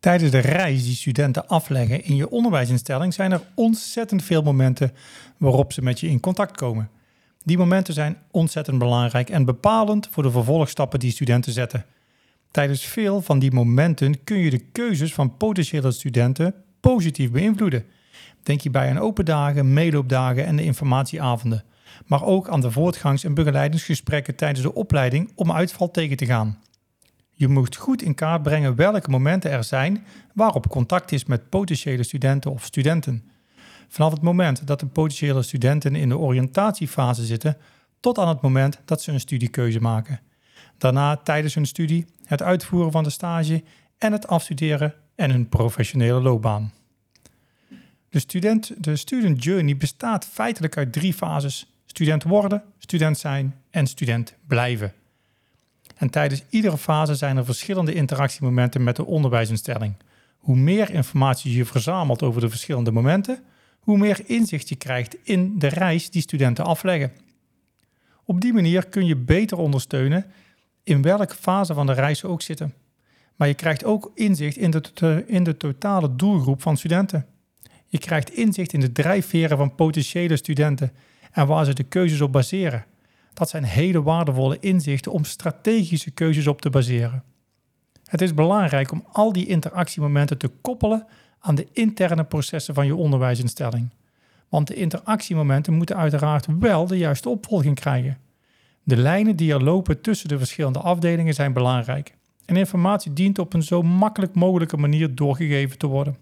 Tijdens de reis die studenten afleggen in je onderwijsinstelling zijn er ontzettend veel momenten waarop ze met je in contact komen. Die momenten zijn ontzettend belangrijk en bepalend voor de vervolgstappen die studenten zetten. Tijdens veel van die momenten kun je de keuzes van potentiële studenten positief beïnvloeden. Denk hierbij aan open dagen, meeloopdagen en de informatieavonden, maar ook aan de voortgangs- en begeleidingsgesprekken tijdens de opleiding om uitval tegen te gaan. Je moet goed in kaart brengen welke momenten er zijn waarop contact is met potentiële studenten of studenten. Vanaf het moment dat de potentiële studenten in de oriëntatiefase zitten, tot aan het moment dat ze een studiekeuze maken. Daarna tijdens hun studie, het uitvoeren van de stage en het afstuderen en hun professionele loopbaan. De, student, de student journey bestaat feitelijk uit drie fases: student worden, student zijn en student blijven. En tijdens iedere fase zijn er verschillende interactiemomenten met de onderwijsinstelling. Hoe meer informatie je verzamelt over de verschillende momenten, hoe meer inzicht je krijgt in de reis die studenten afleggen. Op die manier kun je beter ondersteunen in welke fase van de reis ze ook zitten. Maar je krijgt ook inzicht in de, in de totale doelgroep van studenten. Je krijgt inzicht in de drijfveren van potentiële studenten en waar ze de keuzes op baseren. Dat zijn hele waardevolle inzichten om strategische keuzes op te baseren. Het is belangrijk om al die interactiemomenten te koppelen aan de interne processen van je onderwijsinstelling. Want de interactiemomenten moeten uiteraard wel de juiste opvolging krijgen. De lijnen die er lopen tussen de verschillende afdelingen zijn belangrijk. En informatie dient op een zo makkelijk mogelijke manier doorgegeven te worden.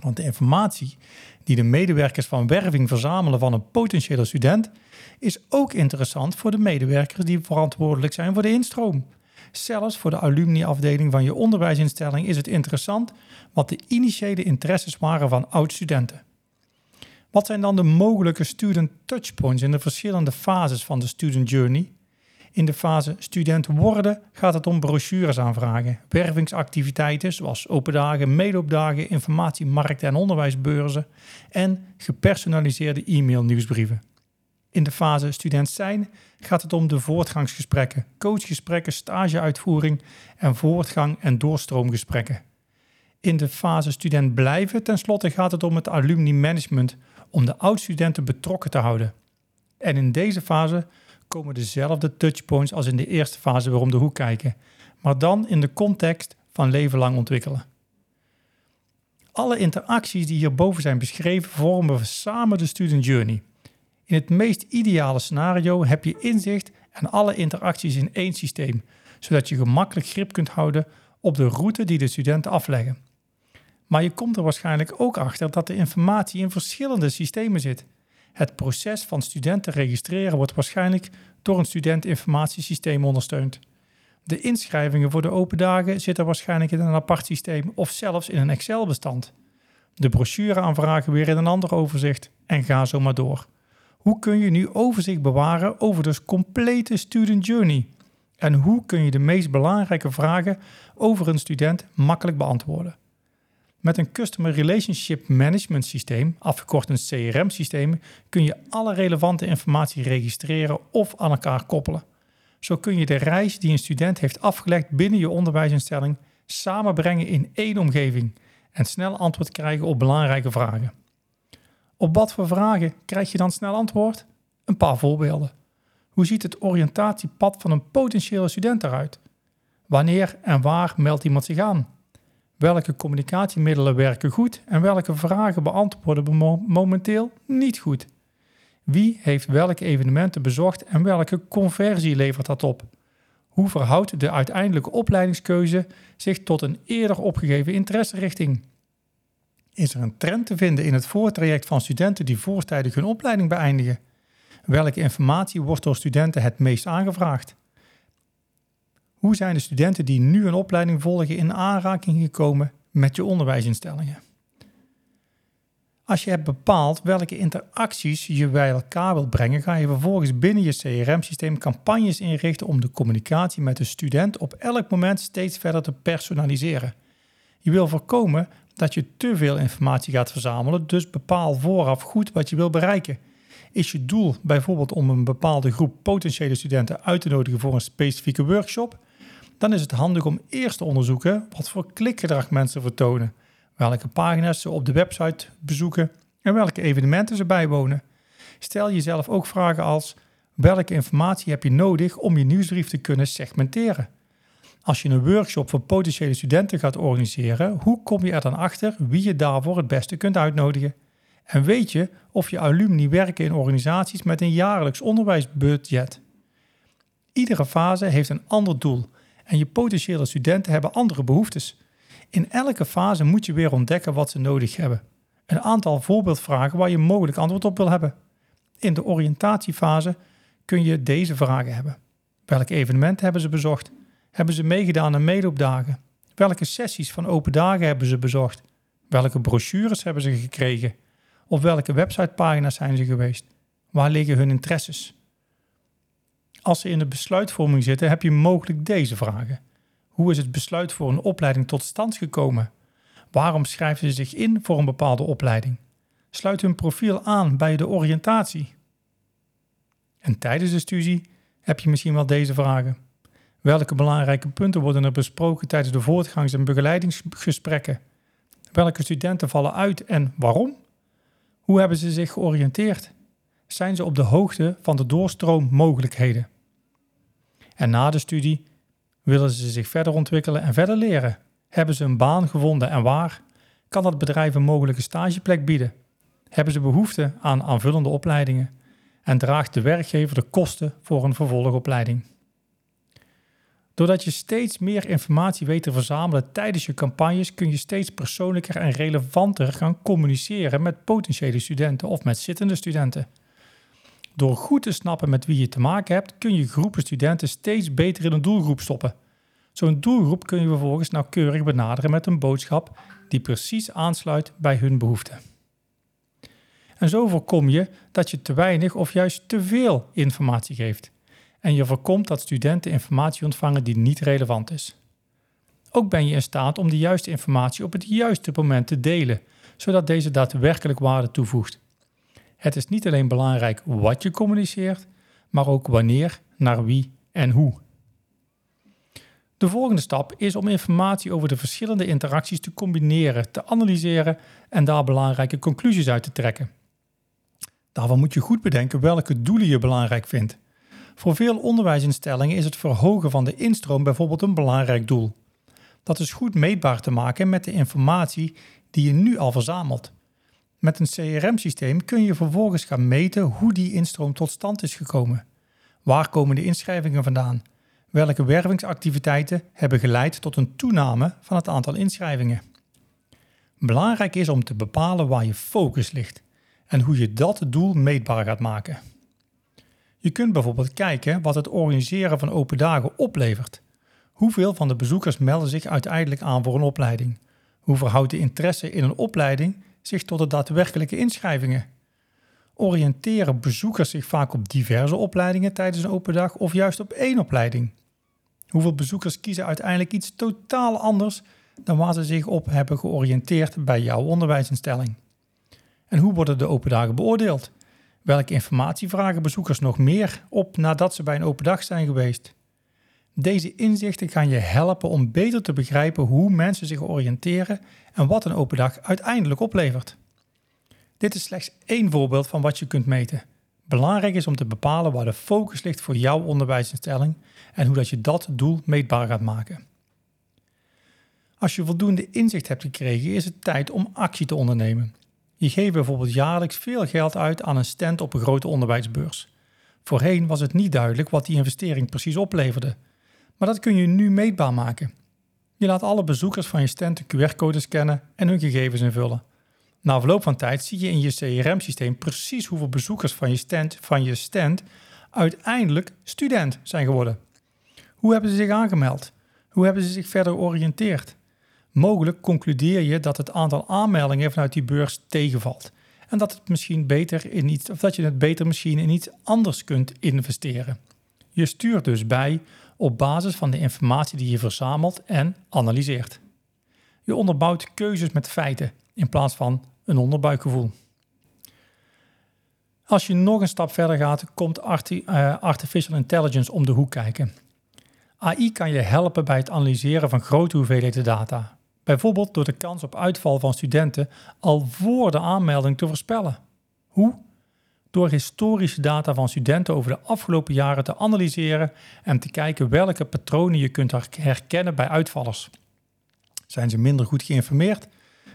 Want de informatie die de medewerkers van werving verzamelen van een potentiële student is ook interessant voor de medewerkers die verantwoordelijk zijn voor de instroom. Zelfs voor de alumni-afdeling van je onderwijsinstelling is het interessant wat de initiële interesses waren van oud-studenten. Wat zijn dan de mogelijke student touchpoints in de verschillende fases van de student journey? In de fase student worden gaat het om brochures aanvragen, wervingsactiviteiten zoals open dagen, meeloopdagen, informatiemarkten en onderwijsbeurzen en gepersonaliseerde e-mail-nieuwsbrieven. In de fase student zijn gaat het om de voortgangsgesprekken, coachgesprekken, stageuitvoering en voortgang- en doorstroomgesprekken. In de fase student blijven tenslotte gaat het om het alumni management om de oud-studenten betrokken te houden. En in deze fase komen dezelfde touchpoints als in de eerste fase weer om de hoek kijken, maar dan in de context van leven lang ontwikkelen. Alle interacties die hierboven zijn beschreven vormen samen de student journey. In het meest ideale scenario heb je inzicht en alle interacties in één systeem, zodat je gemakkelijk grip kunt houden op de route die de studenten afleggen. Maar je komt er waarschijnlijk ook achter dat de informatie in verschillende systemen zit. Het proces van studenten registreren wordt waarschijnlijk door een studentinformatiesysteem ondersteund. De inschrijvingen voor de open dagen zitten waarschijnlijk in een apart systeem of zelfs in een Excel-bestand. De brochure aanvragen weer in een ander overzicht en ga zo maar door. Hoe kun je nu overzicht bewaren over de complete student journey? En hoe kun je de meest belangrijke vragen over een student makkelijk beantwoorden? Met een Customer Relationship Management systeem, afgekort een CRM-systeem, kun je alle relevante informatie registreren of aan elkaar koppelen. Zo kun je de reis die een student heeft afgelegd binnen je onderwijsinstelling samenbrengen in één omgeving en snel antwoord krijgen op belangrijke vragen. Op wat voor vragen krijg je dan snel antwoord? Een paar voorbeelden. Hoe ziet het oriëntatiepad van een potentiële student eruit? Wanneer en waar meldt iemand zich aan? Welke communicatiemiddelen werken goed en welke vragen beantwoorden we momenteel niet goed? Wie heeft welke evenementen bezocht en welke conversie levert dat op? Hoe verhoudt de uiteindelijke opleidingskeuze zich tot een eerder opgegeven interesserichting? Is er een trend te vinden in het voortraject van studenten die voortijdig hun opleiding beëindigen? Welke informatie wordt door studenten het meest aangevraagd? Hoe zijn de studenten die nu een opleiding volgen in aanraking gekomen met je onderwijsinstellingen? Als je hebt bepaald welke interacties je bij elkaar wilt brengen, ga je vervolgens binnen je CRM-systeem campagnes inrichten om de communicatie met de student op elk moment steeds verder te personaliseren. Je wil voorkomen dat je te veel informatie gaat verzamelen, dus bepaal vooraf goed wat je wil bereiken. Is je doel bijvoorbeeld om een bepaalde groep potentiële studenten uit te nodigen voor een specifieke workshop? Dan is het handig om eerst te onderzoeken wat voor klikgedrag mensen vertonen, welke pagina's ze op de website bezoeken en welke evenementen ze bijwonen. Stel jezelf ook vragen als: welke informatie heb je nodig om je nieuwsbrief te kunnen segmenteren? Als je een workshop voor potentiële studenten gaat organiseren, hoe kom je er dan achter wie je daarvoor het beste kunt uitnodigen? En weet je of je alumni werken in organisaties met een jaarlijks onderwijsbudget? Iedere fase heeft een ander doel en je potentiële studenten hebben andere behoeftes. In elke fase moet je weer ontdekken wat ze nodig hebben. Een aantal voorbeeldvragen waar je mogelijk antwoord op wil hebben. In de oriëntatiefase kun je deze vragen hebben. Welke evenementen hebben ze bezocht? Hebben ze meegedaan aan meeloopdagen? Welke sessies van open dagen hebben ze bezocht? Welke brochures hebben ze gekregen? Op welke websitepagina's zijn ze geweest? Waar liggen hun interesses? Als ze in de besluitvorming zitten, heb je mogelijk deze vragen. Hoe is het besluit voor een opleiding tot stand gekomen? Waarom schrijven ze zich in voor een bepaalde opleiding? Sluit hun profiel aan bij de oriëntatie? En tijdens de studie heb je misschien wel deze vragen. Welke belangrijke punten worden er besproken tijdens de voortgangs- en begeleidingsgesprekken? Welke studenten vallen uit en waarom? Hoe hebben ze zich georiënteerd? Zijn ze op de hoogte van de doorstroommogelijkheden? En na de studie willen ze zich verder ontwikkelen en verder leren. Hebben ze een baan gevonden en waar? Kan dat bedrijf een mogelijke stageplek bieden? Hebben ze behoefte aan aanvullende opleidingen? En draagt de werkgever de kosten voor een vervolgopleiding? Doordat je steeds meer informatie weet te verzamelen tijdens je campagnes, kun je steeds persoonlijker en relevanter gaan communiceren met potentiële studenten of met zittende studenten. Door goed te snappen met wie je te maken hebt, kun je groepen studenten steeds beter in een doelgroep stoppen. Zo'n doelgroep kun je vervolgens nauwkeurig benaderen met een boodschap die precies aansluit bij hun behoeften. En zo voorkom je dat je te weinig of juist te veel informatie geeft. En je voorkomt dat studenten informatie ontvangen die niet relevant is. Ook ben je in staat om de juiste informatie op het juiste moment te delen, zodat deze daadwerkelijk waarde toevoegt. Het is niet alleen belangrijk wat je communiceert, maar ook wanneer, naar wie en hoe. De volgende stap is om informatie over de verschillende interacties te combineren, te analyseren en daar belangrijke conclusies uit te trekken. Daarvan moet je goed bedenken welke doelen je belangrijk vindt. Voor veel onderwijsinstellingen is het verhogen van de instroom bijvoorbeeld een belangrijk doel. Dat is goed meetbaar te maken met de informatie die je nu al verzamelt. Met een CRM-systeem kun je vervolgens gaan meten hoe die instroom tot stand is gekomen. Waar komen de inschrijvingen vandaan? Welke wervingsactiviteiten hebben geleid tot een toename van het aantal inschrijvingen? Belangrijk is om te bepalen waar je focus ligt en hoe je dat doel meetbaar gaat maken. Je kunt bijvoorbeeld kijken wat het organiseren van open dagen oplevert. Hoeveel van de bezoekers melden zich uiteindelijk aan voor een opleiding? Hoe verhoudt de interesse in een opleiding zich tot de daadwerkelijke inschrijvingen? Oriënteren bezoekers zich vaak op diverse opleidingen tijdens een open dag of juist op één opleiding? Hoeveel bezoekers kiezen uiteindelijk iets totaal anders dan waar ze zich op hebben georiënteerd bij jouw onderwijsinstelling? En hoe worden de open dagen beoordeeld? Welke informatie vragen bezoekers nog meer op nadat ze bij een open dag zijn geweest? Deze inzichten gaan je helpen om beter te begrijpen hoe mensen zich oriënteren en wat een open dag uiteindelijk oplevert. Dit is slechts één voorbeeld van wat je kunt meten. Belangrijk is om te bepalen waar de focus ligt voor jouw onderwijsinstelling en hoe dat je dat doel meetbaar gaat maken. Als je voldoende inzicht hebt gekregen, is het tijd om actie te ondernemen. Je geeft bijvoorbeeld jaarlijks veel geld uit aan een stand op een grote onderwijsbeurs. Voorheen was het niet duidelijk wat die investering precies opleverde, maar dat kun je nu meetbaar maken. Je laat alle bezoekers van je stand de QR-code scannen en hun gegevens invullen. Na verloop van tijd zie je in je CRM-systeem precies hoeveel bezoekers van je stand, van je stand uiteindelijk student zijn geworden. Hoe hebben ze zich aangemeld? Hoe hebben ze zich verder georiënteerd? Mogelijk concludeer je dat het aantal aanmeldingen vanuit die beurs tegenvalt. En dat, het misschien beter in iets, of dat je het beter misschien in iets anders kunt investeren. Je stuurt dus bij op basis van de informatie die je verzamelt en analyseert. Je onderbouwt keuzes met feiten in plaats van een onderbuikgevoel. Als je nog een stap verder gaat, komt eh, artificial intelligence om de hoek kijken. AI kan je helpen bij het analyseren van grote hoeveelheden data. Bijvoorbeeld door de kans op uitval van studenten al voor de aanmelding te voorspellen. Hoe? Door historische data van studenten over de afgelopen jaren te analyseren en te kijken welke patronen je kunt herkennen bij uitvallers. Zijn ze minder goed geïnformeerd?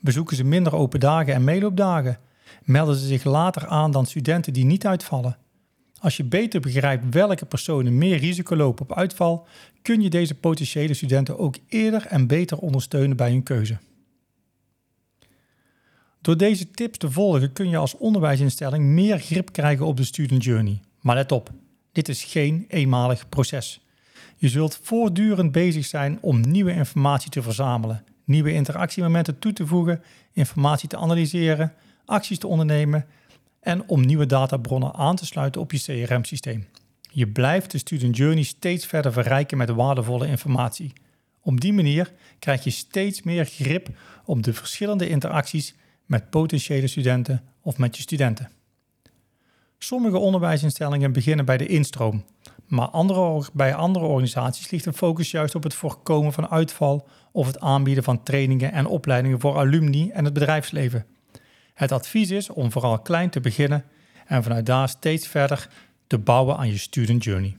Bezoeken ze minder open dagen en meeloopdagen? Melden ze zich later aan dan studenten die niet uitvallen? Als je beter begrijpt welke personen meer risico lopen op uitval, kun je deze potentiële studenten ook eerder en beter ondersteunen bij hun keuze. Door deze tips te volgen kun je als onderwijsinstelling meer grip krijgen op de student journey. Maar let op, dit is geen eenmalig proces. Je zult voortdurend bezig zijn om nieuwe informatie te verzamelen, nieuwe interactiemomenten toe te voegen, informatie te analyseren, acties te ondernemen en om nieuwe databronnen aan te sluiten op je CRM-systeem. Je blijft de student journey steeds verder verrijken met waardevolle informatie. Op die manier krijg je steeds meer grip op de verschillende interacties met potentiële studenten of met je studenten. Sommige onderwijsinstellingen beginnen bij de instroom, maar andere, bij andere organisaties ligt de focus juist op het voorkomen van uitval of het aanbieden van trainingen en opleidingen voor alumni en het bedrijfsleven. Het advies is om vooral klein te beginnen en vanuit daar steeds verder te bouwen aan je student journey.